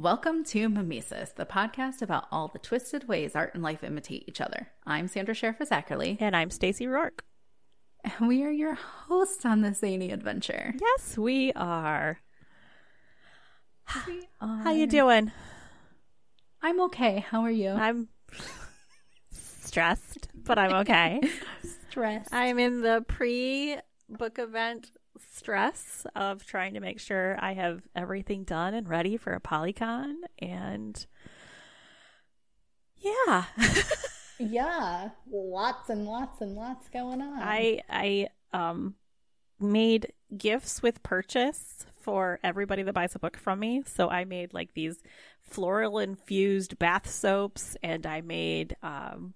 Welcome to Mimesis, the podcast about all the twisted ways art and life imitate each other. I'm Sandra Sheriff Zackerly, And I'm Stacey Rourke. and we are your hosts on this zany adventure. Yes, we are. We How you doing? I'm okay. How are you? I'm stressed, but I'm okay. stressed. I'm in the pre-book event stress of trying to make sure I have everything done and ready for ApollyCon and yeah. yeah, lots and lots and lots going on. I I um made gifts with purchase for everybody that buys a book from me. So I made like these floral infused bath soaps and I made um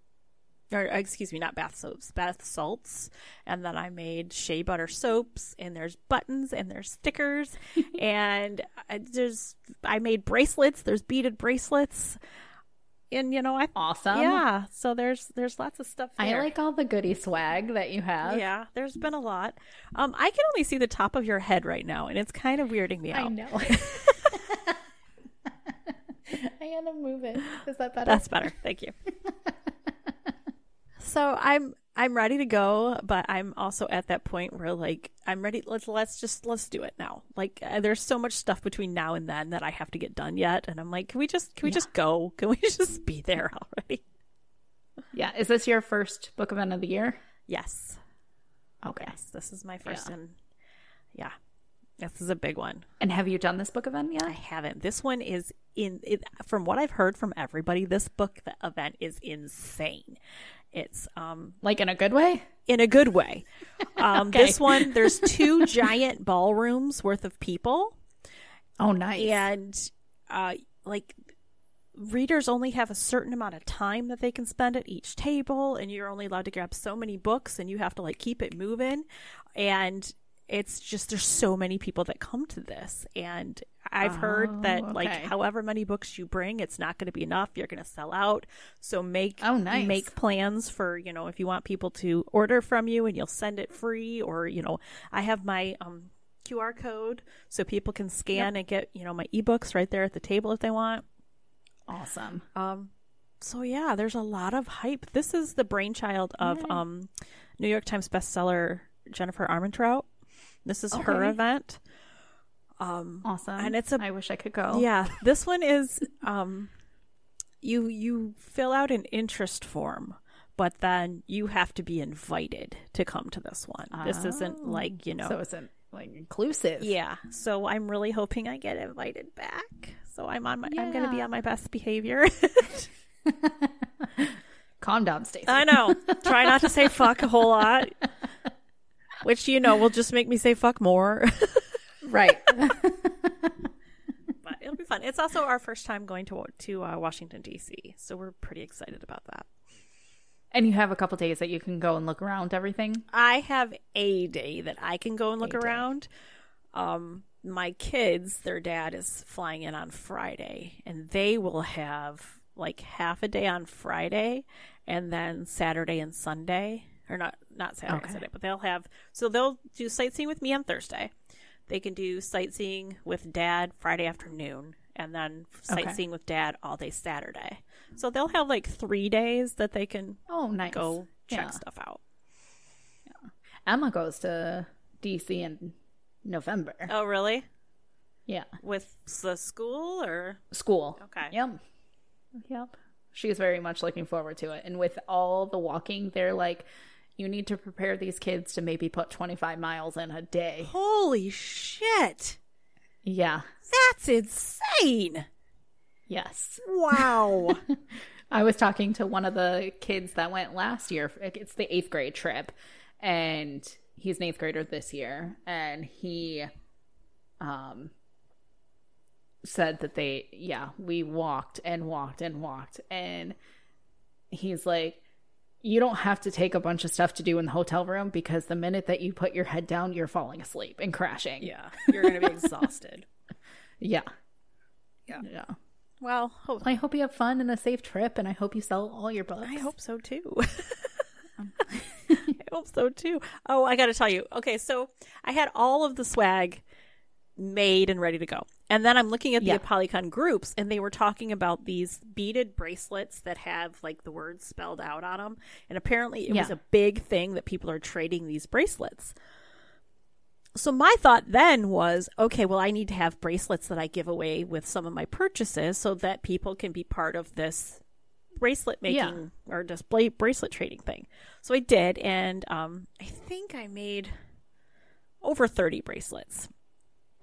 or excuse me, not bath soaps, bath salts. And then I made shea butter soaps and there's buttons and there's stickers and I, there's I made bracelets, there's beaded bracelets. And you know, I awesome. yeah, so there's there's lots of stuff I like all the goody swag that you have. Yeah, there's been a lot. Um, I can only see the top of your head right now, and it's kind of weirding me out. I know. I gotta move it. Is that better? That's better. Thank you. So I'm I'm ready to go, but I'm also at that point where like I'm ready. Let's let's just let's do it now. Like uh, there's so much stuff between now and then that I have to get done yet, and I'm like, can we just can we just go? Can we just be there already? yeah. Is this your first book event of the year? Yes, Okay. yes. This is my first, Yeah. and yeah, this is a big one. And have you done this book event yet? I haven't. This one is in it, from what I've heard from everybody. This book event is insane. It's um Like in a good way? in a good way. Um, Okay. This one, there's two giant ballrooms worth of people, Oh, nice. and uh, like readers only have a certain amount of time that they can spend at each table, and you're only allowed to grab so many books, and you have to like keep it moving, and it's just there's so many people that come to this and i've heard that Oh, like however many books you bring it's not going to be enough. You're going to sell out. So make Oh, nice. make plans for you know if you want people to order from you and you'll send it free or you know i have my um qr code so people can scan and get you know my ebooks right there at the table if they want. Awesome. um so yeah there's a lot of hype. This is the brainchild of um new york times bestseller jennifer armentrout. This is her event um Awesome. And it's a- I wish I could go. yeah this one is um you you fill out an interest form but then you have to be invited to come to this one this isn't like you know So it's like inclusive. yeah so i'm really hoping i get invited back so i'm on my i'm gonna be on my best behavior Calm down, Stacey. I know. Try not to say fuck a whole lot. Which, you know, will just make me say fuck more. Right. but it'll be fun. It's also our first time going to to uh, Washington, D.C., so we're pretty excited about that. and you have a couple days that you can go and look around everything. I have a day that I can go and look A day. around. Um, my kids, their dad is flying in on Friday, and they will have like half a day on Friday, and then Saturday and Sunday, or not not Saturday Okay. and Sunday, but they'll have so they'll do sightseeing with me on Thursday. They can do sightseeing with dad Friday afternoon, and then Okay. sightseeing with dad all day Saturday. So they'll have like three days that they can Oh, nice. go check Yeah. stuff out. Emma goes to DC in November. Oh, really? Yeah. With the school or School. okay? Yep. Yep. She's very much looking forward to it. And with all the walking, they're like, you need to prepare these kids to maybe put 25 miles in a day. Holy shit! Yeah. That's insane! Yes. Wow. I was talking to one of the kids that went last year. It's the eighth grade trip, and he's an eighth grader this year. And he, um, said that they, yeah, we walked and walked and walked, and he's like, you don't have to take a bunch of stuff to do in the hotel room because the minute that you put your head down, you're falling asleep and crashing. yeah, you're gonna be exhausted. Yeah. Yeah. Yeah. Well, hope, I hope you have fun and a safe trip, and I hope you sell all your books. I hope so too. I hope so too. Oh, I got to tell you. Okay, so I had all of the swag made and ready to go. And then I'm looking at the Yeah. ApollyCon groups, and they were talking about these beaded bracelets that have like the words spelled out on them. And apparently, it was a big thing that people are trading these bracelets. So my thought then was, okay, well, I need to have bracelets that I give away with some of my purchases so that people can be part of this bracelet making or display bracelet trading thing. So I did, and um, I think I made over 30 bracelets.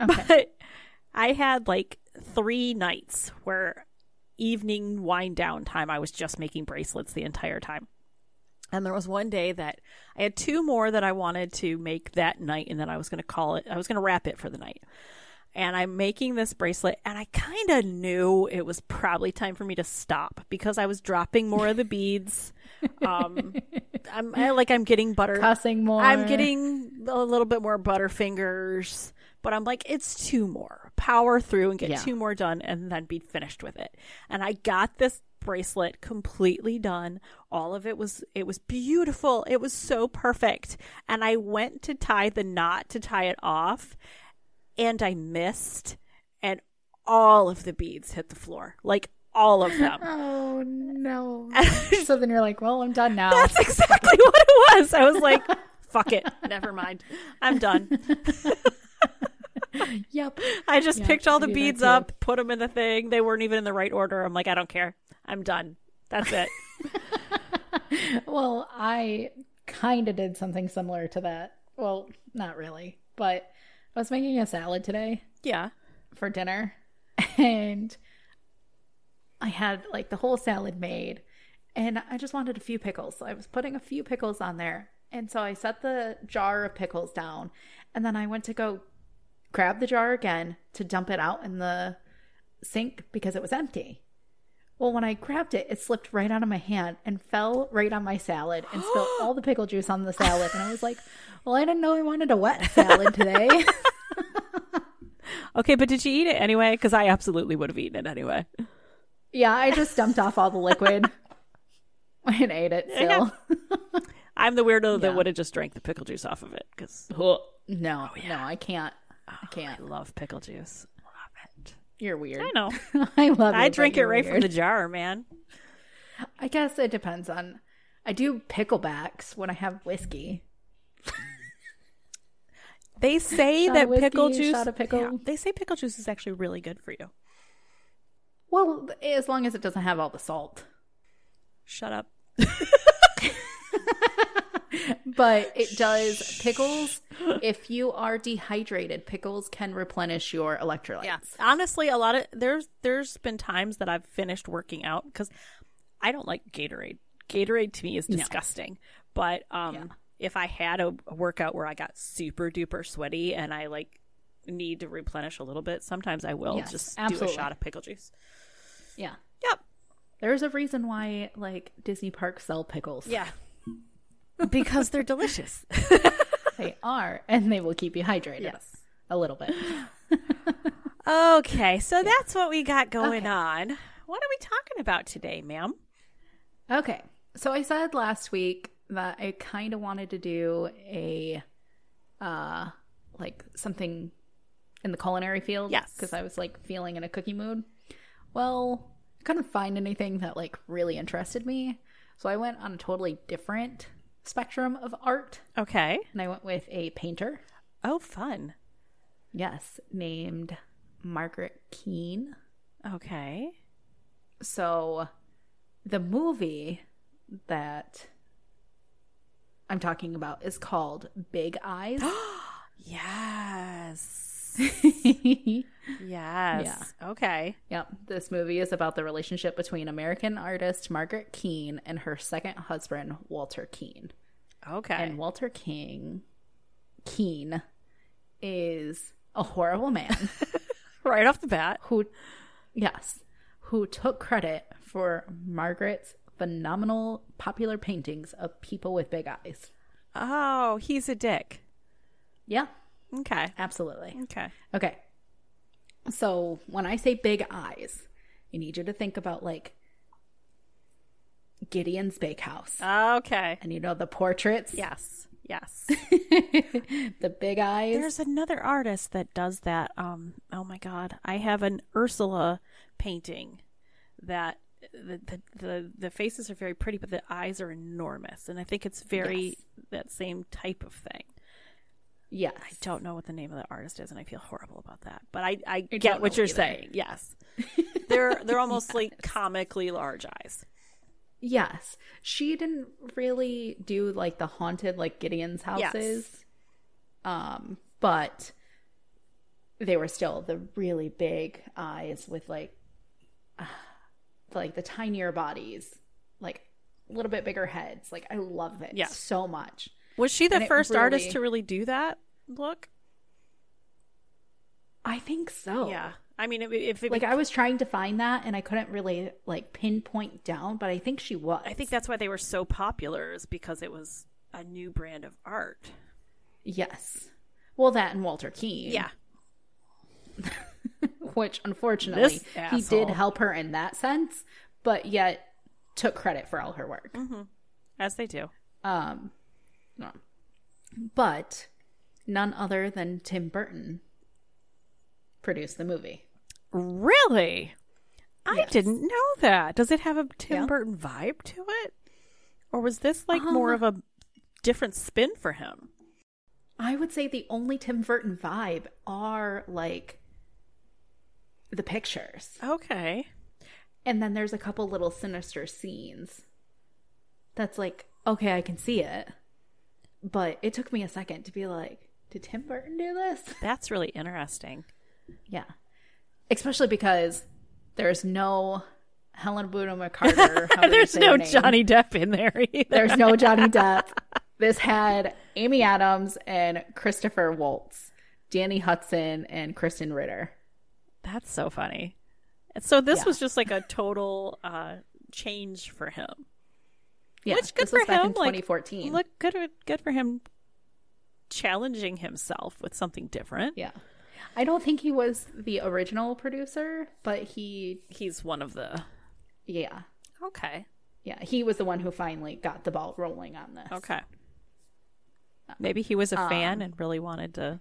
Okay. But I had like three nights where evening wind down time, I was just making bracelets the entire time. And there was one day that I had two more that I wanted to make that night, and then I was going to call it, I was going to wrap it for the night. And I'm making this bracelet, and I kind of knew it was probably time for me to stop because I was dropping more of the beads. Um, I'm I, like I'm getting butter. Cussing more. I'm getting a little bit more butterfingers, but I'm like, it's two more. Power through and get Yeah. two more done and then be finished with it. And I got this bracelet completely done. All of it was it was beautiful. It was so perfect. And I went to tie the knot to tie it off and I missed and all of the beads hit the floor. Like all of them. Oh no. so then you're like, well, I'm done now. That's exactly what it was. I was like, fuck it. Never mind. I'm done. yep. I just Yeah, picked all the I do that beads up, put them in the thing. They weren't even in the right order. I'm like, I don't care. I'm done. That's it. Well, I kind of did something similar to that. Well, not really, but I was making a salad today yeah. for dinner and I had like the whole salad made and I just wanted a few pickles. So I was putting a few pickles on there. And so I set the jar of pickles down and then I went to go grab the jar again to dump it out in the sink because it was empty. Well, when I grabbed it, it slipped right out of my hand and fell right on my salad and spilled all the pickle juice on the salad. And I was like, well, I didn't know I wanted a wet salad today. Okay, but did you eat it anyway? Because I absolutely would have eaten it anyway. Yeah, I just dumped off all the liquid and ate it still. I'm the weirdo that would have just drank the pickle juice off of it because no, oh, no, I can't. I can't. I love pickle juice. Love it. You're weird. I know. I love. I drink it you're right from the jar, man. I guess it depends on. I do picklebacks when I have whiskey. They say Shot that whiskey, pickle juice. shot of pickle. Yeah, they say pickle juice is actually really good for you. Well, as long as it doesn't have all the salt. Shut up. But it does pickles. If you are dehydrated, pickles can replenish your electrolytes. Yeah. Honestly, a lot of there's there's been times that I've finished working out because I don't like Gatorade. Gatorade to me is disgusting. But um Yeah. if I had a, a workout where I got super duper sweaty and I like need to replenish a little bit, sometimes I will Yes, just do a shot of pickle juice. Yeah. Yep. There's a reason why like Disney parks sell pickles. Yeah. Because they're delicious. They are, and they will keep you hydrated. Yes. A little bit. okay, so that's what we got going Okay. on. What are we talking about today, ma'am? Okay. So I said last week that I kind of wanted to do a uh like something in the culinary field. Yes. Because I was like feeling in a cookie mood. Well, I couldn't find anything that like really interested me. So I went on a totally different spectrum of art. Okay. And I went with a painter. Oh, fun. Yes, named Margaret Keane. Okay. So the movie that I'm talking about is called Big Eyes. Yes. Yes. Okay. Yep. This movie is about the relationship between American artist Margaret Keane and her second husband, Walter Keane. Okay. And Walter King Keane is a horrible man right off the bat. who yes, who took credit for Margaret's phenomenal popular paintings of people with big eyes. Oh, he's a dick. Yeah, Okay. absolutely. Okay. Okay. So when I say big eyes, I need you to think about like Gideon's Bakehouse. Okay. and you know the portraits? Yes. Yes. the big eyes. There's another artist that does that. Um, oh my god, I have an Ursula painting that the the the, the faces are very pretty, but the eyes are enormous, and I think it's very Yes. that same type of thing. Yes. I don't know what the name of the artist is, and I feel horrible about that. But I I get what you're either. saying. Yes, they're they're almost like comically large eyes. Yes. She didn't really do like the haunted like Gideon's houses. Um, but they were still the really big eyes with like uh, like the tinier bodies, like a little bit bigger heads. Like I love it Yes. so much. Was she the And it first artist to really do that look? I think so. Yeah, I mean, if, if it Like I was trying to find that and I couldn't really like pinpoint down, but I think she was. I think that's why they were so popular is because it was a new brand of art. yes. Well, that and Walter Keane. Yeah. which unfortunately This he did help her in that sense, but yet took credit for all her work. As they do. Um, no. but none other than Tim Burton produced the movie. Really? I Yes. didn't know that. Does it have a Tim Yeah. Burton vibe to it? Or was this like Um, more of a different spin for him? I would say the only Tim Burton vibe are like the pictures, Okay. and then there's a couple little sinister scenes. That's like okay, I can see it, but it took me a second to be like, did Tim Burton do this? That's really interesting. Yeah. Especially because there's no Helen Bonham Carter. There's no. Johnny Depp in there either. There's no Johnny Depp. This had Amy Adams and Christopher Waltz, Danny Huston, and Krysten Ritter. That's so funny. And so this Yeah. was just like a total uh change for him. Yeah, Which good for back him. in like, 2014. Look good good for him challenging himself with something different. yeah. I don't think he was the original producer, but he, He's one of the yeah. Okay. Yeah, he was the one who finally got the ball rolling on this. Okay. Maybe he was a Um, fan and really wanted to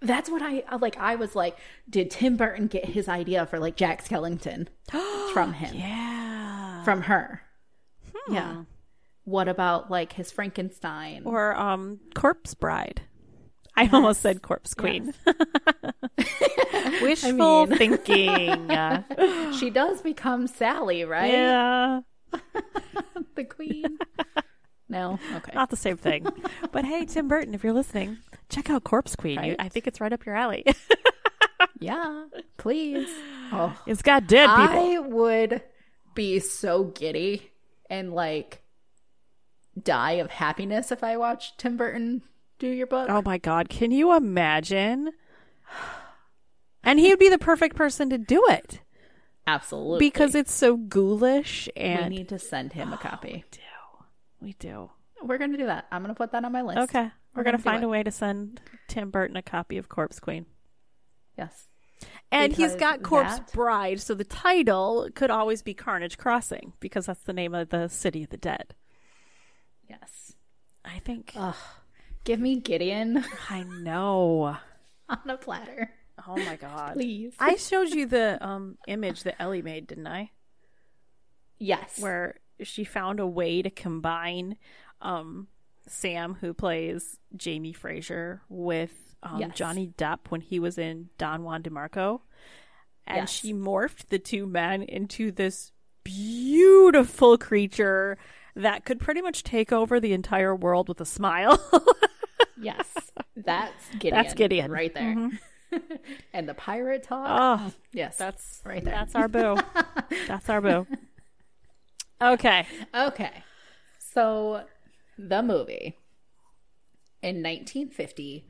That's what I like. I was like, did Tim Burton get his idea for like Jack Skellington from him? Yeah. From her. Yeah. What about like his Frankenstein? Or um Corpse Bride. I almost said Corpse Queen. Wishful mean- thinking. She does become Sally, right? yeah. The queen. no. Okay. Not the same thing. But hey, Tim Burton, if you're listening, check out Corpse Queen. You, I think it's right up your alley. Yeah. Please. Oh. it's got dead people. I would be so giddy and like die of happiness if I watch Tim Burton do your book. Oh my god, can you imagine? And he would be the perfect person to do it Absolutely. because it's so ghoulish and we need to send him a copy. We do. We do. We're gonna do that. I'm gonna put that on my list. Okay. We're, We're going to gonna find a way to send Tim Burton a copy of Corpse Queen. Yes. And he's got Corpse that- Bride, so the title could always be Carnage Crossing because that's the name of the city of the dead. Yes. I think. Ugh. Give me Gideon I know. on a platter, Oh my god. please. I showed you the um image that Ellie made, didn't I? yes. Where she found a way to combine um Sam who plays Jamie Fraser with um, Yes. Johnny Depp when he was in Don Juan DeMarco. And Yes. she morphed the two men into this beautiful creature that could pretty much take over the entire world with a smile. Yes. That's Gideon. That's Gideon. right there. and the pirate talk. oh, yes. that's right there. That's our boo. that's our boo. Okay. Okay. So, the movie in 1950,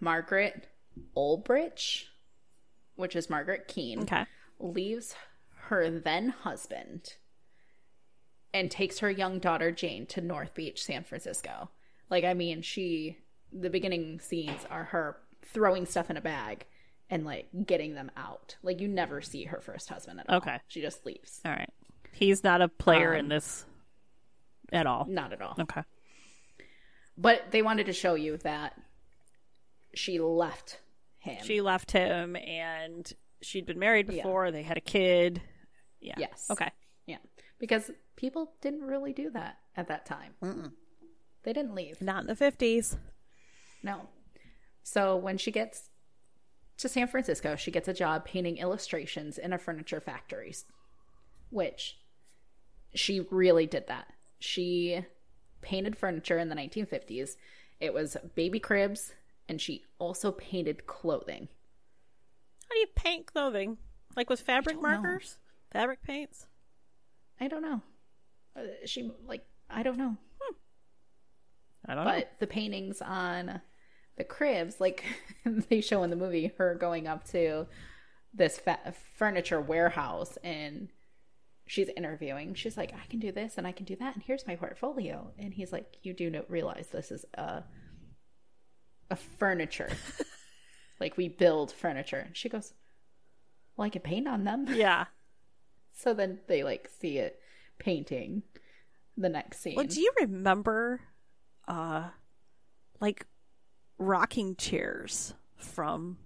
Margaret Ulbrich, which is Margaret Keane, Okay. leaves her then husband and takes her young daughter Jane to North Beach, San Francisco. Like, I mean, she, the beginning scenes are her throwing stuff in a bag and like getting them out. Like, you never see her first husband at all. Okay. She just leaves. All right. He's not a player in Um, this at all. Not at all. Okay. but they wanted to show you that she left him. She left him and she'd been married before. They had a kid. Yeah. Yes. Okay. Yeah. Because people didn't really do that at that time. They didn't leave. Not in the 50s. No. So when she gets to San Francisco, she gets a job painting illustrations in a furniture factory, which she really did that. She painted furniture in the 1950s. It was baby cribs, and she also painted clothing. How do you paint clothing? Like with fabric don't know. markers? Fabric paints? I don't know. Uh, She, like, I don't know. I don't know. But the paintings on the cribs, like they show in the movie, her going up to this fa- furniture warehouse and she's interviewing. She's like, I can do this and I can do that, and here's my portfolio. And he's like, You do not realize this is a a furniture. like we build furniture. And she goes, Well, I can paint on them. Yeah. So then they like see it painting the next scene. Well, do you remember, uh, like rocking chairs from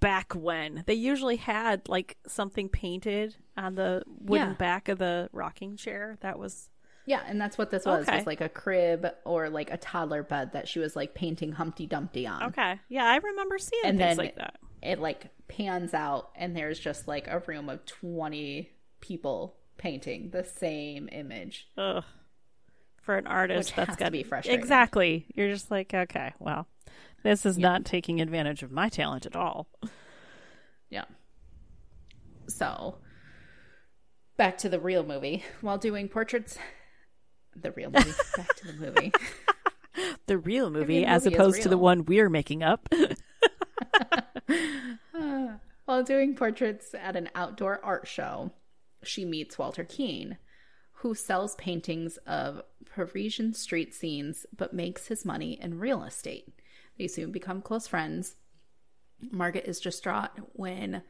back when? They usually had like something painted on the wooden Yeah. back of the rocking chair. That was Yeah, and that's what this was. Okay. Was like a crib or like a toddler bed that she was like painting Humpty Dumpty on. okay. Yeah, I remember seeing And things like that. it like pans out and there's just like a room of 20 people painting the same image. Ugh. For an artist, Which that's has got to be frustrating. Exactly. You're just like, okay, well, this is not taking advantage of my talent at all. Yeah. So, back to the real movie. While doing portraits, the real movie. back to the movie. The real movie, as movie opposed to the one we're making up. While doing portraits at an outdoor art show, she meets Walter Keane, who sells paintings of Parisian street scenes but makes his money in real estate. They soon become close friends. Margaret is distraught when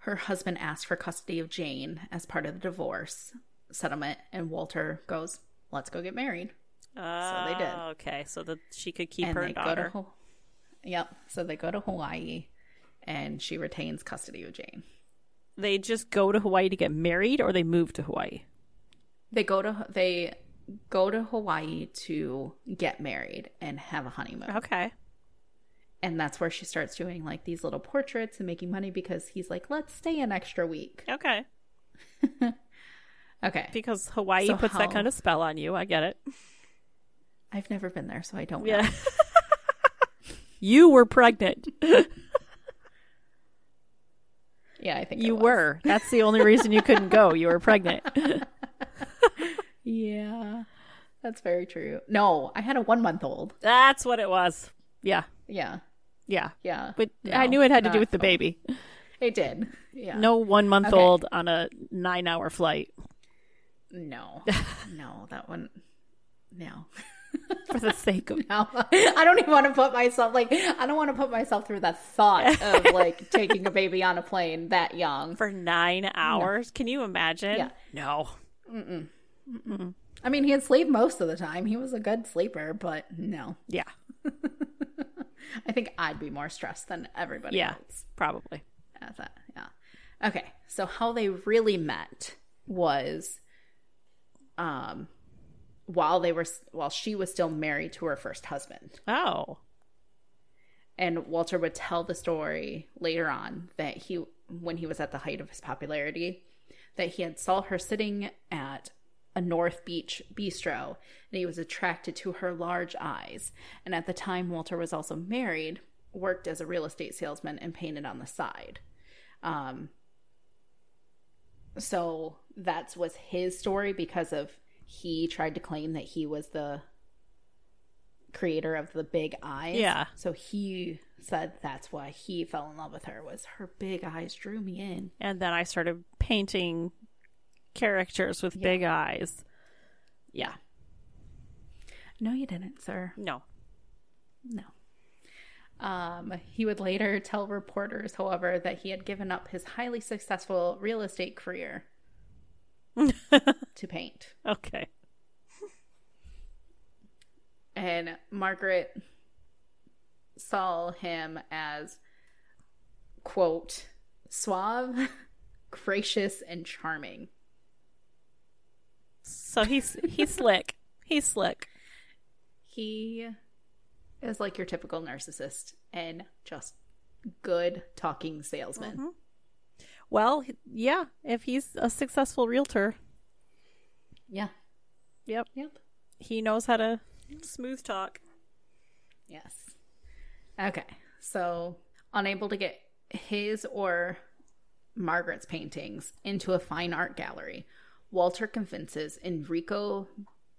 her husband asks for custody of Jane as part of the divorce settlement, and Walter goes, Let's go get married. so they did. Ah, okay, so that she could keep and her they go daughter. to Yep. So they go to Hawaii and she retains custody of Jane. they just go to Hawaii to get married, or they move to Hawaii. They go to they go to Hawaii to get married and have a honeymoon. Okay. And that's where she starts doing like these little portraits and making money because he's like, "Let's stay an extra week." Okay. Okay. Because Hawaii So puts how- that kind of spell on you. I get it. I've never been there, so I don't know. Yeah. you were pregnant. Yeah, I think You was. were. That's the only reason you couldn't go. You were pregnant. Yeah. That's very true. No, I had a 1 month old. That's what it was. Yeah. Yeah. Yeah. Yeah. But No, I knew it had to do with the baby. It did. Yeah. No one month Okay. old on a nine hour flight No. No, that one no. for the sake of No, I don't even want to put myself like I don't want to put myself through the thought of like taking a baby on a plane that young. for nine hours. Can you imagine? Yeah. No. I mean, he had sleep most of the time. He was a good sleeper, but no. Yeah. I think I'd be more stressed than everybody Yeah. else. Probably. At that, yeah. Okay, so how they really met was, um, while they were while she was still married to her first husband. Oh. and Walter would tell the story later on that he when he was at the height of his popularity that he had saw her sitting at a North Beach bistro and he was attracted to her large eyes and at the time Walter was also married worked as a real estate salesman and painted on the side um so that was his story because of he tried to claim that he was the creator of the big eyes. Yeah. So he said that's why he fell in love with her was her big eyes drew me in. And then I started painting characters with big eyes. Yeah. No, you didn't, sir. No. No. Um, he would later tell reporters, however, that he had given up his highly successful real estate career to paint. Okay. And Margaret saw him as quote suave, gracious, and charming. So he's he's slick. He's slick. He is like your typical narcissist and just good talking salesman. Mhm. Well, yeah, if he's a successful realtor, Yeah. yep, Yep. he knows how to smooth talk. Yes. Okay. So, unable to get his or Margaret's paintings into a fine art gallery, Walter convinces Enrico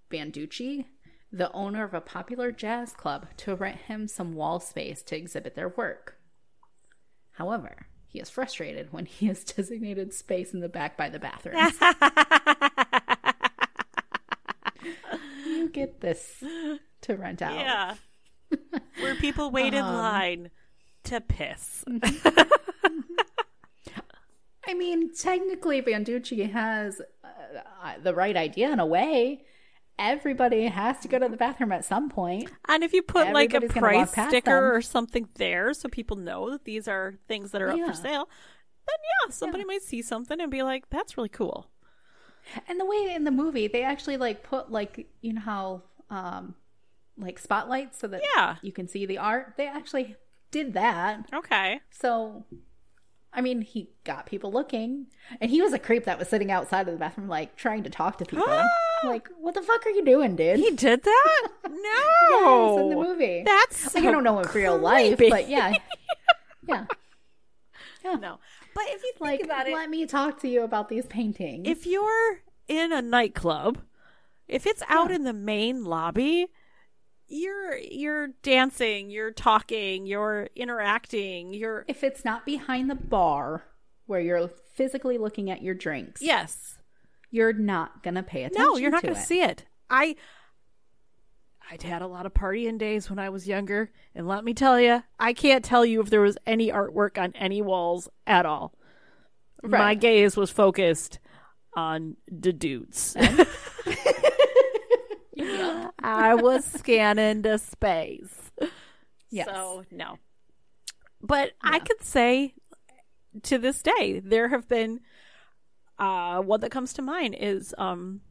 Banducci, the owner of a popular jazz club, to rent him some wall space to exhibit their work. However, he is frustrated when he is designated space in the back by the bathrooms. you get this to rent out. yeah, where people wait in Um, line to piss. I mean, technically, Banducci has uh, the right idea in a way. Everybody has to go to the bathroom at some point. And if you put like a Everybody's gonna walk price sticker them. or something there so people know that these are things that are up Yeah. for sale, then yeah, somebody might see something and be like, that's really cool. And the way in the movie, they actually like put like you know how um like spotlights so that Yeah. you can see the art. They actually did that. Okay. So, I mean, he got people looking, and he was a creep that was sitting outside of the bathroom, like trying to talk to people. like, what the fuck are you doing, dude? He did that? No. yes, in the movie. That's Like, I don't know in real life, but yeah, yeah. Yeah. No. But if you think Like, about it, let me talk to you about these paintings. if you're in a nightclub, if it's out in the main lobby, you're you're dancing, you're talking, you're interacting, you're if it's not behind the bar where you're physically looking at your drinks, yes. you're not gonna pay attention. No, you're not to going to see it. I I'd had a lot of partying days when I was younger, and let me tell you, I can't tell you if there was any artwork on any walls at all. My gaze was focused on the dudes. I was scanning the space. Yes. So, no. But I could say to this day, there have been uh one that comes to mind is um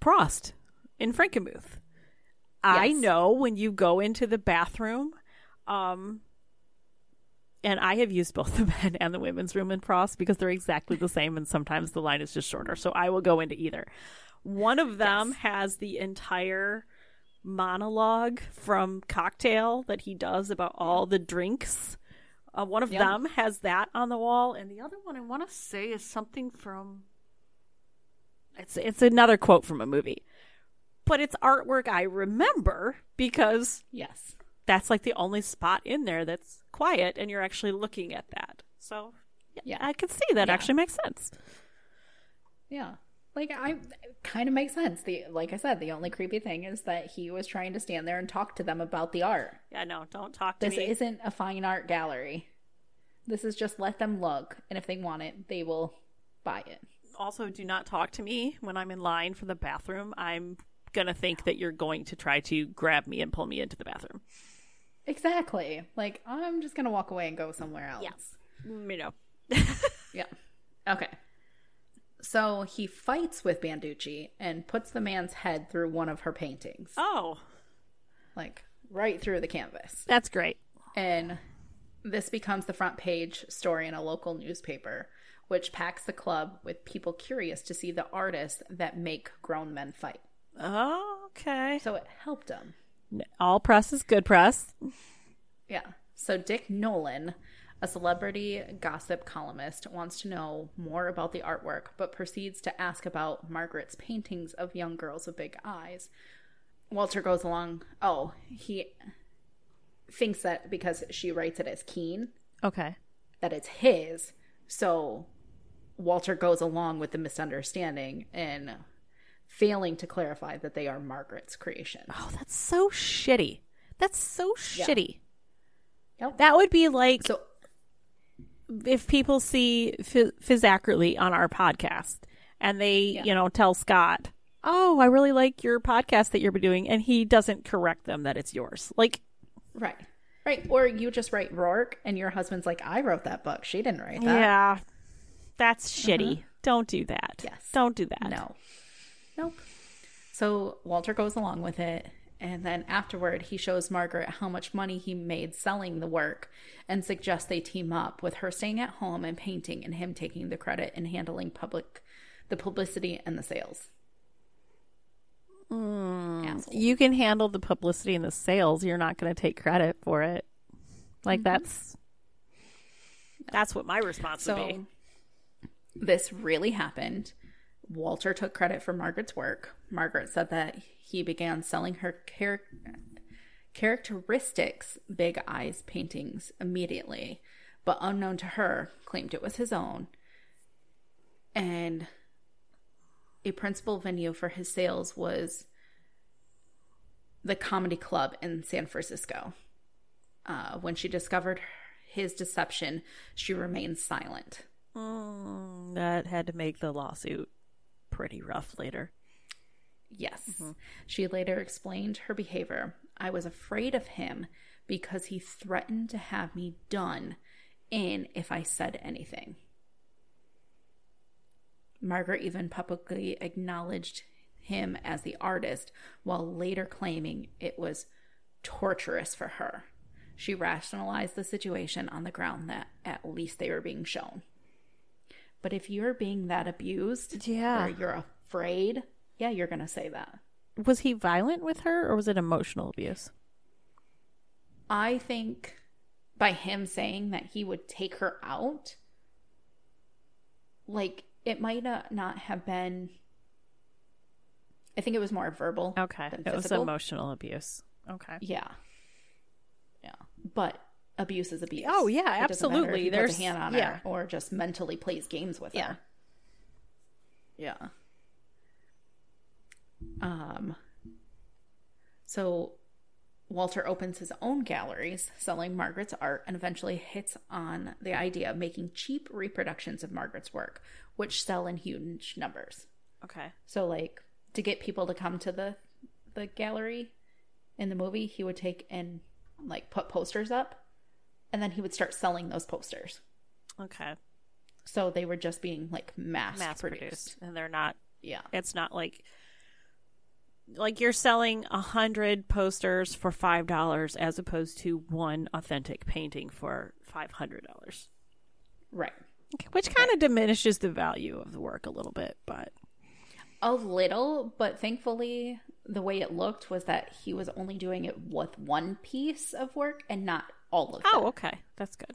Prost in Frankenmuth. I know when you go into the bathroom, um and I have used both the men and the women's room in Prost because they're exactly the same and sometimes the line is just shorter. So I will go into either. One of them Yes. has the entire monologue from Cocktail that he does about all the drinks. Uh, one of Yep. them has that on the wall, and the other one I want to say is something from. It's it's another quote from a movie, but it's artwork I remember because Yes. that's like the only spot in there that's quiet, and you're actually looking at that. So yeah, Yeah. I can see that Yeah. actually makes sense. Yeah. Like I kind of makes sense. The like I said, the only creepy thing is that he was trying to stand there and talk to them about the art. Yeah, no, don't talk to This me. isn't a fine art gallery. This is just let them look, and if they want it, they will buy it. also do not talk to me when I'm in line for the bathroom. I'm gonna think that you're going to try to grab me and pull me into the bathroom. Exactly. Like I'm just gonna walk away and go somewhere else. Yeah. You know. Yeah. Okay. So he fights with Banducci and puts the man's head through one of her paintings, Oh, like right through the canvas. that's great. And this becomes the front page story in a local newspaper, which packs the club with people curious to see the artists that make grown men fight. Oh, okay. So it helped him. All press is good press. Yeah. So Dick Nolan, a celebrity gossip columnist, wants to know more about the artwork, but proceeds to ask about Margaret's paintings of young girls with big eyes. Walter goes along. Oh, he thinks that because she writes it as Keane, Okay. that it's his. So Walter goes along with the misunderstanding and failing to clarify that they are Margaret's creation. Oh, that's so shitty. That's so shitty. Yep. That would be like So if people see Accurately on our podcast and they, Yeah. you know, tell Scott, oh, I really like your podcast that you're doing. And he doesn't correct them that it's yours. Like, Right. Right. Or you just write Rourke and your husband's like, I wrote that book. She didn't write that. yeah, that's uh-huh. shitty. Don't do that. Yes. Don't do that. No. Nope. So Walter goes along with it. And then afterward, he shows Margaret how much money he made selling the work and suggests they team up with her staying at home and painting and him taking the credit and handling public the publicity and the sales. Hmm. Asshole. You can handle the publicity and the sales. You're not going to take credit for it. Like mm-hmm. that's that's what my response would be. This really happened. Walter took credit for Margaret's work. Margaret said that he began selling her char- characteristics big eyes paintings immediately, but unknown to her, claimed it was his own. And a principal venue for his sales was the comedy club in San Francisco. Uh, when she discovered his deception, she remained silent. Mm, that had to make the lawsuit pretty rough later. Yes. She later explained her behavior. I was afraid of him because he threatened to have me done in if I said anything. Margaret even publicly acknowledged him as the artist while later claiming it was torturous for her. She rationalized the situation on the ground that at least they were being shown. But if you're being that abused, Yeah. or you're afraid, yeah, you're going to say that. Was he violent with her or was it emotional abuse? I think by him saying that he would take her out, like it might not, not have been. I think it was more verbal. Okay. than It was emotional abuse. Okay. Yeah, yeah, but abuse is abuse. Oh, yeah, It doesn't matter if absolutely. There's- a hand on yeah. her or just mentally plays games with Yeah. her. Yeah. Um. So Walter opens his own galleries selling Margaret's art and eventually hits on the idea of making cheap reproductions of Margaret's work, which sell in huge numbers. Okay. So like to get people to come to the the gallery in the movie, he would take and like put posters up and then he would start selling those posters. Okay. So they were just being like mass, Mass produced. produced. And they're not Yeah. it's not like like you're selling a hundred posters for five dollars as opposed to one authentic painting for five hundred dollars. Right. Okay, which kind of diminishes the value of the work a little bit, but A little, but thankfully the way it looked was that he was only doing it with one piece of work and not all of oh, them. oh, okay, that's good.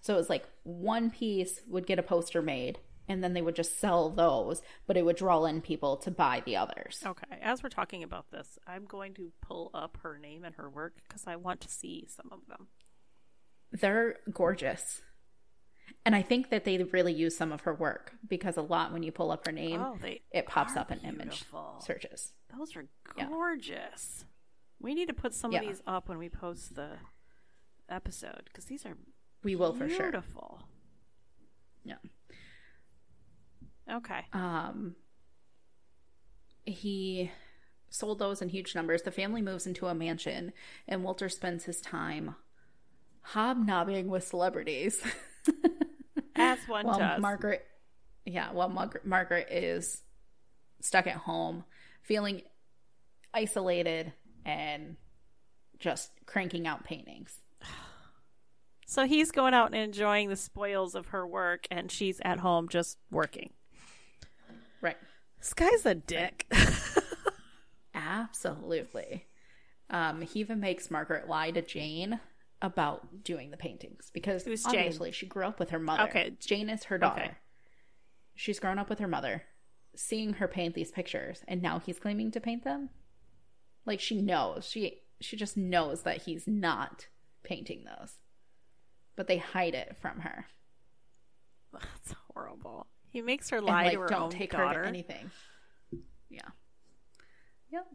So it was like one piece would get a poster made and then they would just sell those, but it would draw in people to buy the others. Okay, as we're talking about this, I'm going to pull up her name and her work because I want to see some of them. They're gorgeous. And I think that they really use some of her work because a lot when you pull up her name, Oh, it pops up in image searches. Those are Yeah. gorgeous. We need to put some Yeah. of these up when we post the episode because these are We will for sure. beautiful. Yeah. Okay. Um, he sold those in huge numbers. The family moves into a mansion, and Walter spends his time hobnobbing with celebrities. As one while does. Margaret, yeah, while Mar- Margaret is stuck at home, feeling isolated and just cranking out paintings. So he's going out and enjoying the spoils of her work, and she's at home just working. Right. This guy's a dick. Absolutely. Um, he even makes Margaret lie to Jane about doing the paintings because Who's Jane? obviously she grew up with her mother. Okay. Jane is her daughter. Okay. She's grown up with her mother, seeing her paint these pictures, and now he's claiming to paint them. Like she knows. She she just knows that he's not painting those. But they hide it from her. That's horrible. He makes her And, lie like to her don't own take her daughter. to anything. Yeah. Yep.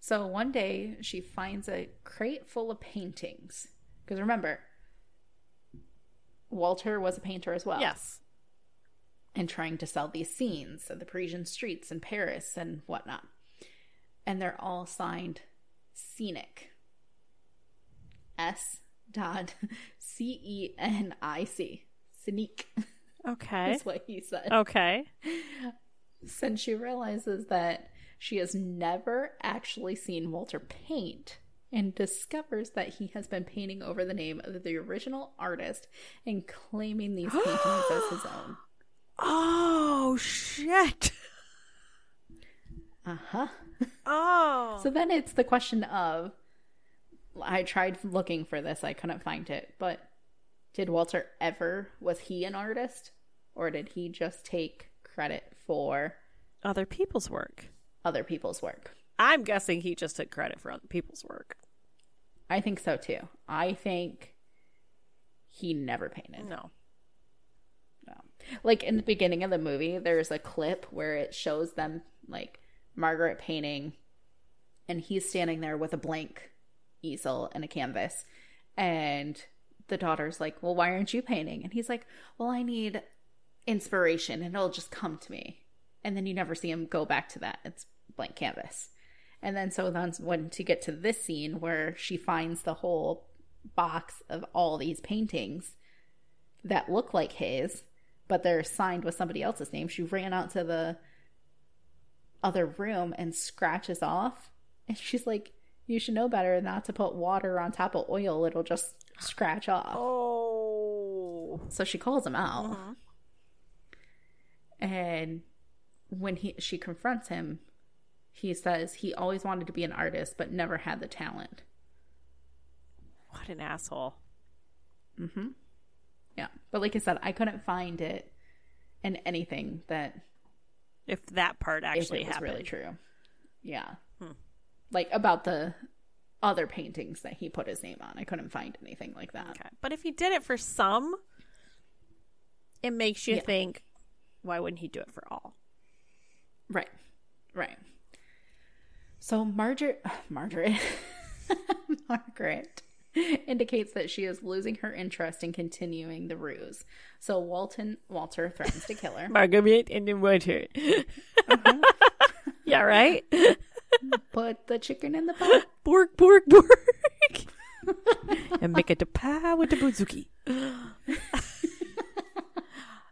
So one day she finds a crate full of paintings. Because remember, Walter was a painter as well. Yes. and trying to sell these scenes of the Parisian streets in Paris and whatnot. And they're all signed scenic. S dot C E N I C. Scenic. Okay. That's what he said. Okay. Since she realizes that she has never actually seen Walter paint and discovers that he has been painting over the name of the original artist and claiming these paintings as his own. Oh shit. Uh huh. Oh. So then it's the question of I tried looking for this, I couldn't find it, but did Walter ever, was he an artist? Or did he just take credit for other people's work. other people's work? I'm guessing he just took credit for other people's work. I think so too. I think he never painted. No. No. Like in the beginning of the movie, there's a clip where it shows them like Margaret painting, and he's standing there with a blank easel and a canvas, and the daughter's like, "Well, why aren't you painting?" And he's like, "Well, I need inspiration, and it'll just come to me." And then you never see him go back to that. It's blank canvas. And then so then when to get to this scene where she finds the whole box of all these paintings that look like his, but they're signed with somebody else's name. She ran out to the other room and scratches off. And she's like, You should know better not to put water on top of oil, it'll just scratch off. Oh. So she calls him out. And when he she confronts him, he says he always wanted to be an artist but never had the talent. What an asshole. Mm-hmm. Yeah. But like I said, I couldn't find it in anything that If that part if actually was happened. really true. Yeah. Like about the other paintings that he put his name on. I couldn't find anything like that. Okay. But if he did it for some, it makes you Yeah. think, why wouldn't he do it for all? Right. Right. So Margaret Margaret Margaret indicates that she is losing her interest in continuing the ruse. So Walton Walter threatens to kill her. Margaret and then water. Uh-huh. yeah, right? Put the chicken in the pot. Bork, bork, bork. and make it a pie with the buzuki.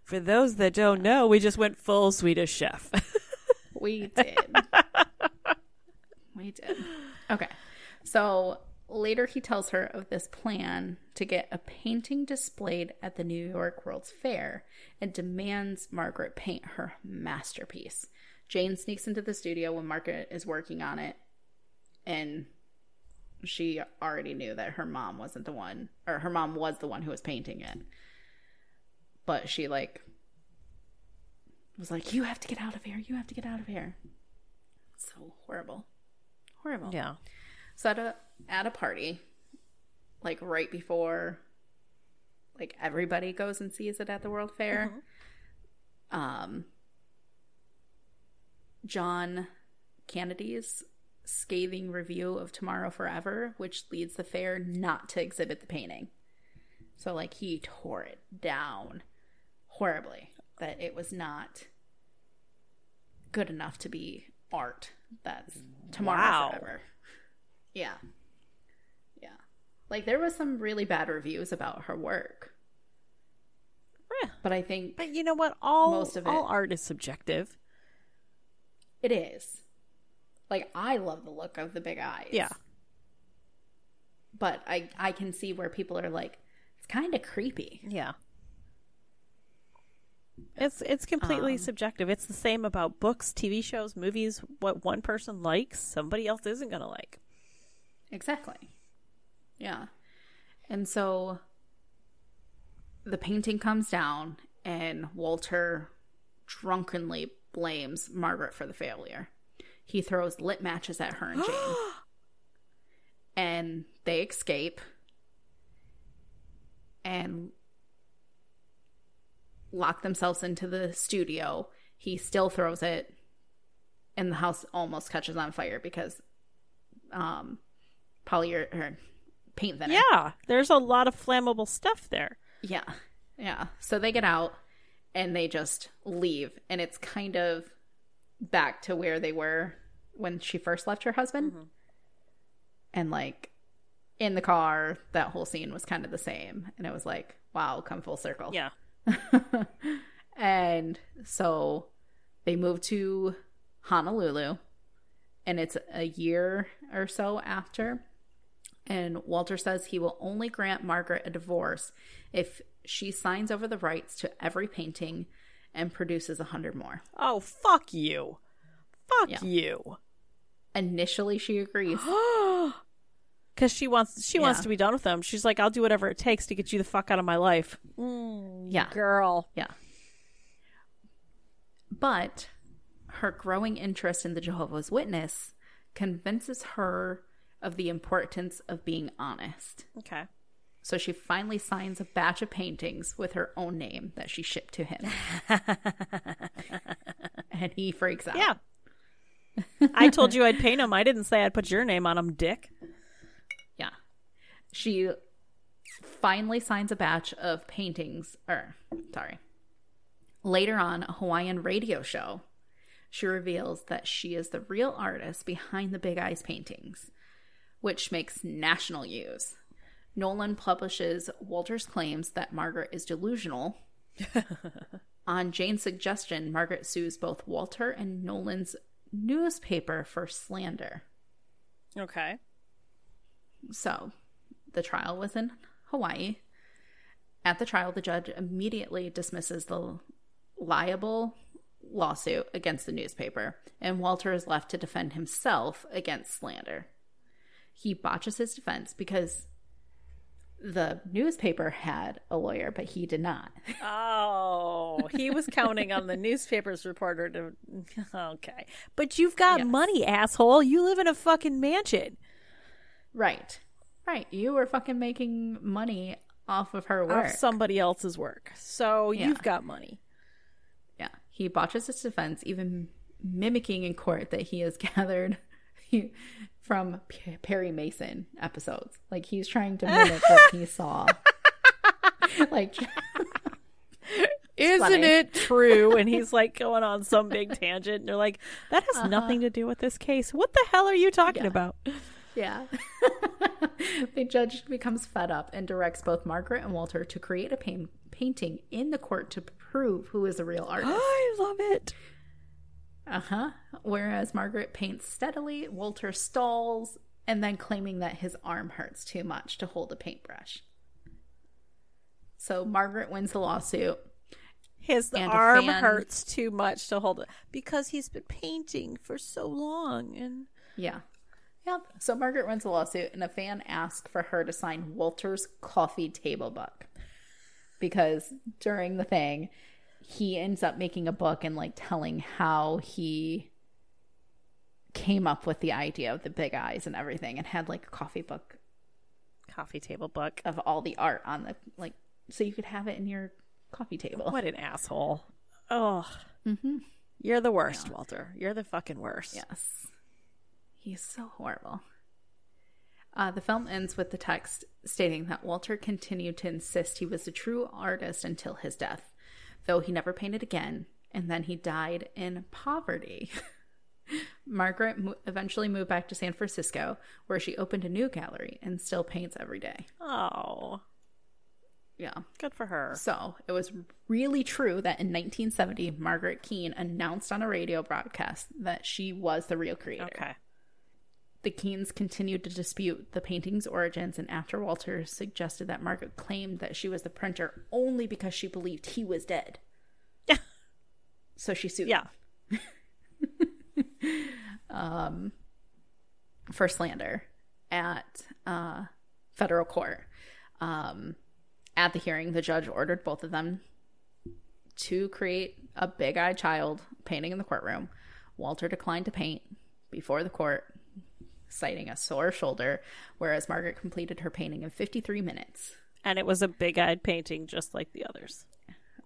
For those that don't know, we just went full Swedish chef. We did. we did. Okay. So later he tells her of this plan to get a painting displayed at the New York World's Fair and demands Margaret paint her masterpiece. Jane sneaks into the studio when Margaret is working on it and she already knew that her mom wasn't the one or her mom was the one who was painting it. But she like was like, You have to get out of here. You have to get out of here. So horrible. Horrible. yeah. So at a at a party, like right before like everybody goes and sees it at the World Fair. Um John Canaday's scathing review of Tomorrow Forever, which leads the fair not to exhibit the painting. So like he tore it down horribly that it was not good enough to be art that's tomorrow Wow. forever. Yeah. Yeah. Like there was some really bad reviews about her work. Yeah. But I think But you know what? All Most of it. all art is subjective. It is. Like I love the look of the big eyes. Yeah. But I I can see where people are like it's kind of creepy. Yeah. It's it's completely Um, subjective. It's the same about books, TV shows, movies. What one person likes, somebody else isn't going to like. Exactly. Yeah. And so the painting comes down, and Walter drunkenly blames Margaret for the failure. He throws lit matches at her and Jane. and they escape and lock themselves into the studio. He still throws it, and the house almost catches on fire because um, poly or paint thinner. Yeah, there's a lot of flammable stuff there. Yeah. Yeah. So they get out and they just leave. And it's kind of back to where they were when she first left her husband. Mm-hmm. And like in the car, that whole scene was kind of the same. And it was like, wow, come full circle. Yeah. and so they moved to Honolulu, and it's a year or so after. And Walter says he will only grant Margaret a divorce if she signs over the rights to every painting and produces a hundred more. Oh, fuck you. Fuck Yeah. you. Initially, she agrees. Because she wants she wants to be done with them. She's like, I'll do whatever it takes to get you the fuck out of my life. Mm, Yeah. girl. Yeah. But her growing interest in the Jehovah's Witness convinces her of the importance of being honest. Okay. So she finally signs a batch of paintings with her own name that she shipped to him. and he freaks out. Yeah. I told you I'd paint them. I didn't say I'd put your name on them, dick. Yeah. She finally signs a batch of paintings, or, sorry. Later on, a Hawaiian radio show, she reveals that she is the real artist behind the Big Eyes paintings, which makes national news. Nolan publishes Walter's claims that Margaret is delusional. on Jane's suggestion, Margaret sues both Walter and Nolan's newspaper for slander. Okay. So, the trial was in Hawaii. At the trial, the judge immediately dismisses the libel lawsuit against the newspaper, and Walter is left to defend himself against slander. He botches his defense because the newspaper had a lawyer, but he did not. Oh, he was counting on the newspaper's reporter to. Okay. But you've got Yes. money, asshole. You live in a fucking mansion. Right. Right. You were fucking making money off of her work. Off somebody else's work. So Yeah. you've got money. Yeah, he botches his defense, even mimicking in court that he has gathered from P- Perry Mason episodes. Like he's trying to mimic what he saw. like, Isn't funny. it true? And he's like going on some big tangent. And they're like, that has uh-huh. nothing to do with this case. What the hell are you talking Yeah. about? yeah. the judge becomes fed up and directs both Margaret and Walter to create a pain- painting in the court to prove who is the real artist. I love it. Uh huh. Whereas Margaret paints steadily, Walter stalls and then claiming that his arm hurts too much to hold a paintbrush. So Margaret wins the lawsuit. His arm fan- hurts too much to hold it because he's been painting for so long. And Yeah. Yep. So Margaret wins the lawsuit, and a fan asks for her to sign Walter's coffee table book because during the thing, he ends up making a book and like telling how he came up with the idea of the big eyes and everything, and had like a coffee book coffee table book. of all the art on the like, so you could have it in your coffee table. What an asshole. Oh, you're the worst, Walter. You're the fucking worst. Yes. He's so horrible. Uh, the film ends with the text stating that Walter continued to insist he was a true artist until his death, though he never painted again, and then he died in poverty. Margaret mo- eventually moved back to San Francisco, where she opened a new gallery and still paints every day. Oh, Yeah. good for her. So it was really true that in 1970, Margaret Keane announced on a radio broadcast that she was the real creator. Okay. The Keanes continued to dispute the painting's origins, and after Walter suggested that Margaret claimed that she was the printer only because she believed he was dead. Yeah. so she sued Yeah. um, for slander at uh, federal court. Um, at the hearing, the judge ordered both of them to create a big eyed child painting in the courtroom. Walter declined to paint before the court, citing a sore shoulder, whereas Margaret completed her painting in 53 minutes. And it was a big eyed painting just like the others.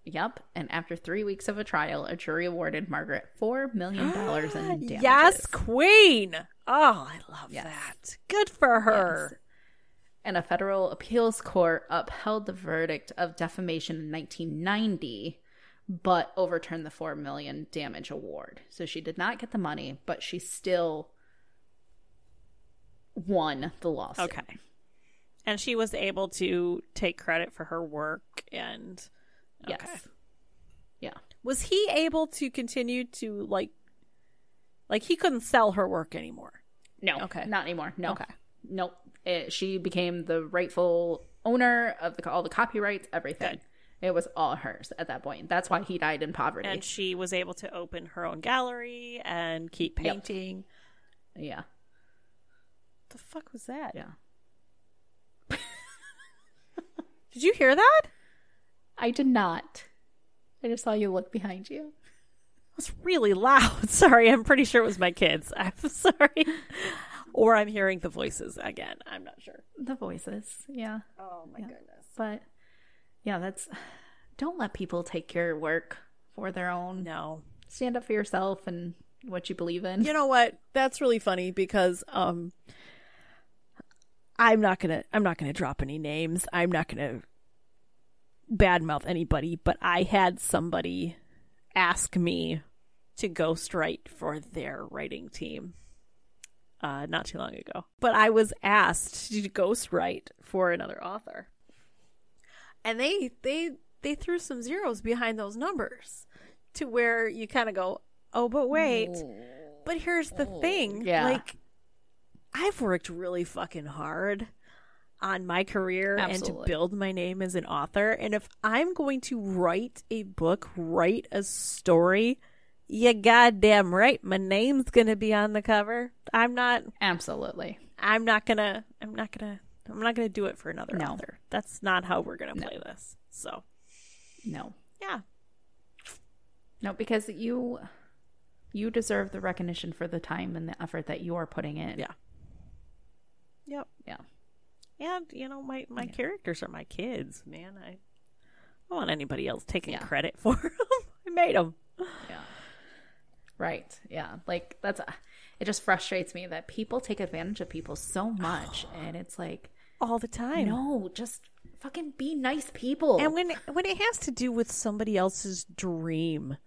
Yep. And after three weeks of a trial, a jury awarded Margaret $4 million in damages. Yes, Queen. Oh, I love Yes. that. Good for her. and a federal appeals court upheld the verdict of defamation in 1990, but overturned the 4 million damage award. So she did not get the money, but she still won the lawsuit. Okay. And she was able to take credit for her work and Yes. Yeah. was he able to continue to like like he couldn't sell her work anymore. No. Okay. Not anymore. No. Okay. Nope. It, she became the rightful owner of the, all the copyrights, everything. Good. It was all hers at that point. That's why he died in poverty. And she was able to open her own gallery and keep Yep. painting. yeah. The fuck was that? Yeah. Did you hear that? I did not. I just saw you look behind you. It was really loud. Sorry, I'm pretty sure it was my kids. I'm sorry. Or I'm hearing the voices again. I'm not sure. The voices. Yeah. Oh my Yeah. goodness. But yeah, that's don't let people take your work for their own. No. Stand up for yourself and what you believe in. You know what? That's really funny because um I'm not going to I'm not to drop any names. I'm not going to badmouth anybody, but I had somebody ask me to ghostwrite for their writing team uh not too long ago. But I was asked to ghostwrite for another author. And they they they threw some zeros behind those numbers to where you kind of go, "Oh, but wait, but here's the thing. yeah. Like I've worked really fucking hard on my career and to build my name as an author. And if I'm going to write a book, write a story, you goddamn right my name's gonna be on the cover. I'm not Absolutely. I'm not gonna I'm not gonna I'm not gonna do it for another No. author. That's not how we're gonna play this. So No. yeah. No, because you you deserve the recognition for the time and the effort that you are putting in. Yeah. Yep. Yeah. And you know, my my characters are my kids, man. I don't want anybody else taking Yeah. credit for them. I made them. Yeah. Right. Yeah. Like that's a, it just frustrates me that people take advantage of people so much and it's like all the time. no, just fucking be nice people. And when when it has to do with somebody else's dream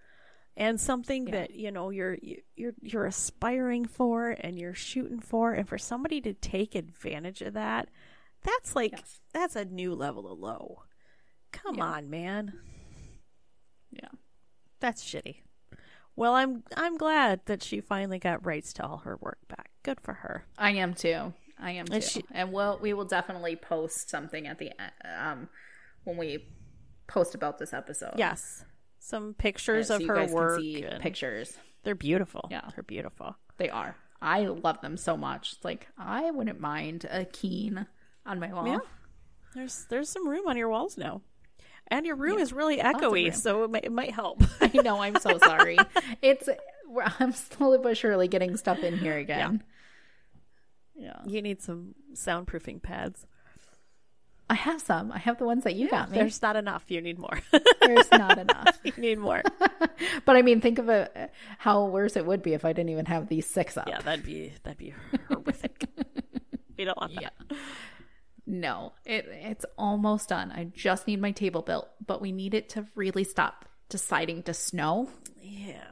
and something Yeah. that you know you're you're you're aspiring for and you're shooting for, and for somebody to take advantage of that, that's like Yes. that's a new level of low. Come Yeah. on, man. yeah. That's shitty. Well, I'm I'm glad that she finally got rights to all her work back. Good for her. I am too. I am too. And she- and we'll we will definitely post something at the um when we post about this episode. Yes. Some pictures so of her work. pictures. They're beautiful. Yeah. They're beautiful. They are. I love them so much. Like I wouldn't mind a Keane on my wall. Yeah. There's there's some room on your walls now. And your room is really echoey, so it might, it might help. I know. I'm so sorry. it's I'm slowly but surely getting stuff in here again. Yeah. you need some soundproofing pads. I have some. I have the ones that you got me. There's not enough. You need more. There's not enough. you need more. But I mean, think of it, how worse it would be if I didn't even have these six up. Yeah, that'd be that'd be horrific. we don't want that. Yeah. No, it it's almost done. I just need my table built, but we need it to really stop deciding to snow Yeah.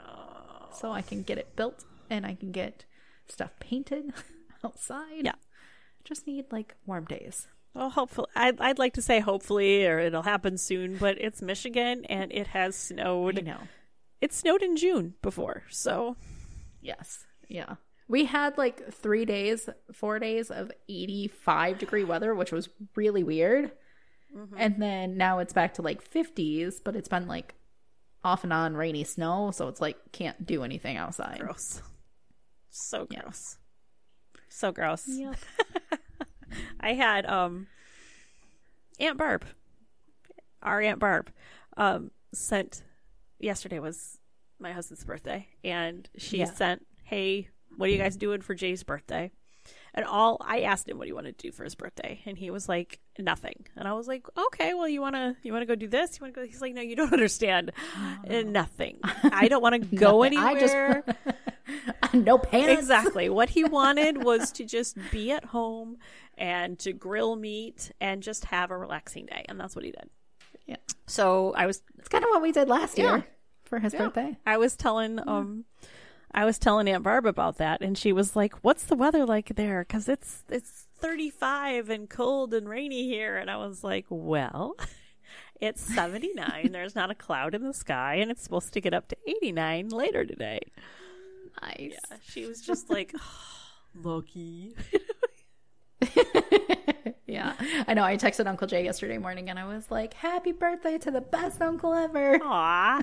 so I can get it built and I can get stuff painted outside. Yeah. Just need like warm days. Well, hopefully, I'd, I'd like to say hopefully, or it'll happen soon. But it's Michigan, and it has I snowed. know. It snowed in June before, so Yes. Yeah. We had like three days, four days of 85 degree weather, which was really weird. Mm-hmm. And then now it's back to like 50s, but it's been like off and on rainy snow. So it's like can't do anything outside. gross. So gross. So gross. Yep. I had um Aunt Barb, our Aunt Barb, um sent yesterday was my husband's birthday, and she Yeah. sent, "Hey, what are you guys doing for Jay's birthday?" And all I asked him what he wanted to do for his birthday, and he was like, "Nothing." And I was like, "Okay, well, you wanna you wanna go do this? You wanna go?" He's like, "No, you don't understand. Uh, Nothing. I don't want to go Nothing. I just- anywhere." no pants. exactly. What he wanted was to just be at home and to grill meat and just have a relaxing day, and that's what he did. Yeah. So I was It's kind of what we did last Yeah. year for his Yeah. birthday. I was telling um I was telling Aunt Barb about that and she was like, "What's the weather like there cuz it's it's 35 and cold and rainy here." And I was like, "Well, it's 79. There's not a cloud in the sky and it's supposed to get up to 89 later today." Nice. She was just like, "Lucky." yeah. I know. I texted Uncle Jay yesterday morning and I was like, Happy birthday to the best uncle ever. Aw.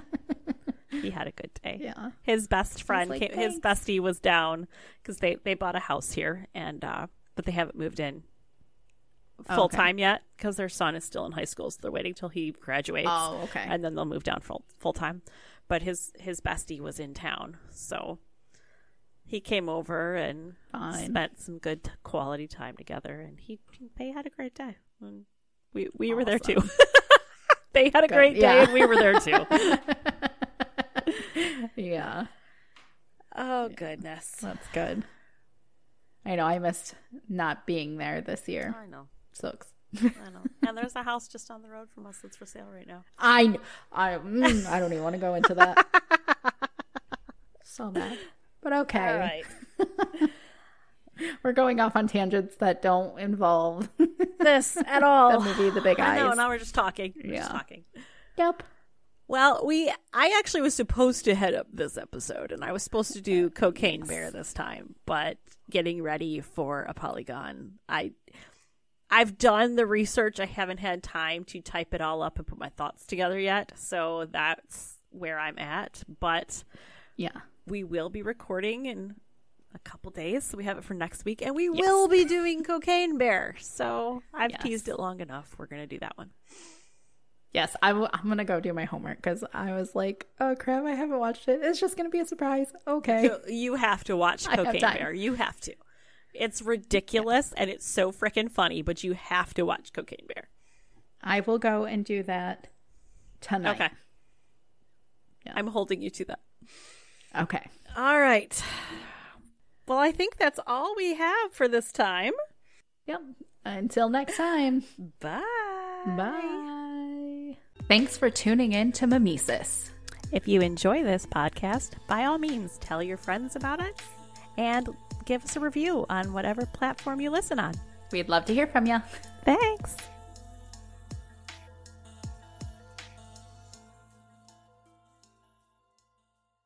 he had a good day. Yeah. His best friend, like, came, his bestie was down because they, they bought a house here, and uh, but they haven't moved in full okay. time yet because their son is still in high school, so they're waiting till he graduates. Oh, okay. and then they'll move down full full time. But his his bestie was in town, so he came over and Fine. spent some good t- quality time together, and he they had a great day. And we we were there too. they had a great day, yeah. and we were there too. yeah. oh goodness. That's good. I know. I missed not being there this year. I know. Sucks. I know. And there's a house just on the road from us that's for sale right now. I, I, mm, I don't even want to go into that. so bad. But okay. We're going off on tangents that don't involve this at all. the movie The Big I know. Eyes. Now we're just talking. We're just Yeah. talking. Yep. Well, we I actually was supposed to head up this episode and I was supposed to do Cocaine Bear this time, but getting ready for ApollyCon. I I've done the research. I haven't had time to type it all up and put my thoughts together yet. So that's where I'm at, but Yeah. We will be recording in a couple days, so we have it for next week, and we will be doing Cocaine Bear. So I've Yes. teased it long enough. We're gonna do that one. Yes, I w- I'm gonna go do my homework because I was like, "Oh crap, I haven't watched it. It's just gonna be a surprise." Okay, So you have to watch Cocaine. Bear. You have to. It's ridiculous and it's so freaking funny, but you have to watch Cocaine Bear. I will go and do that tonight. Okay. Yeah. I'm holding you to that. Okay. All right. Well, I think that's all we have for this time. Yep. Until next time. Bye. Bye. Thanks for tuning in to Mimesis. If you enjoy this podcast, by all means, tell your friends about it and give us a review on whatever platform you listen on. We'd love to hear from you. Thanks.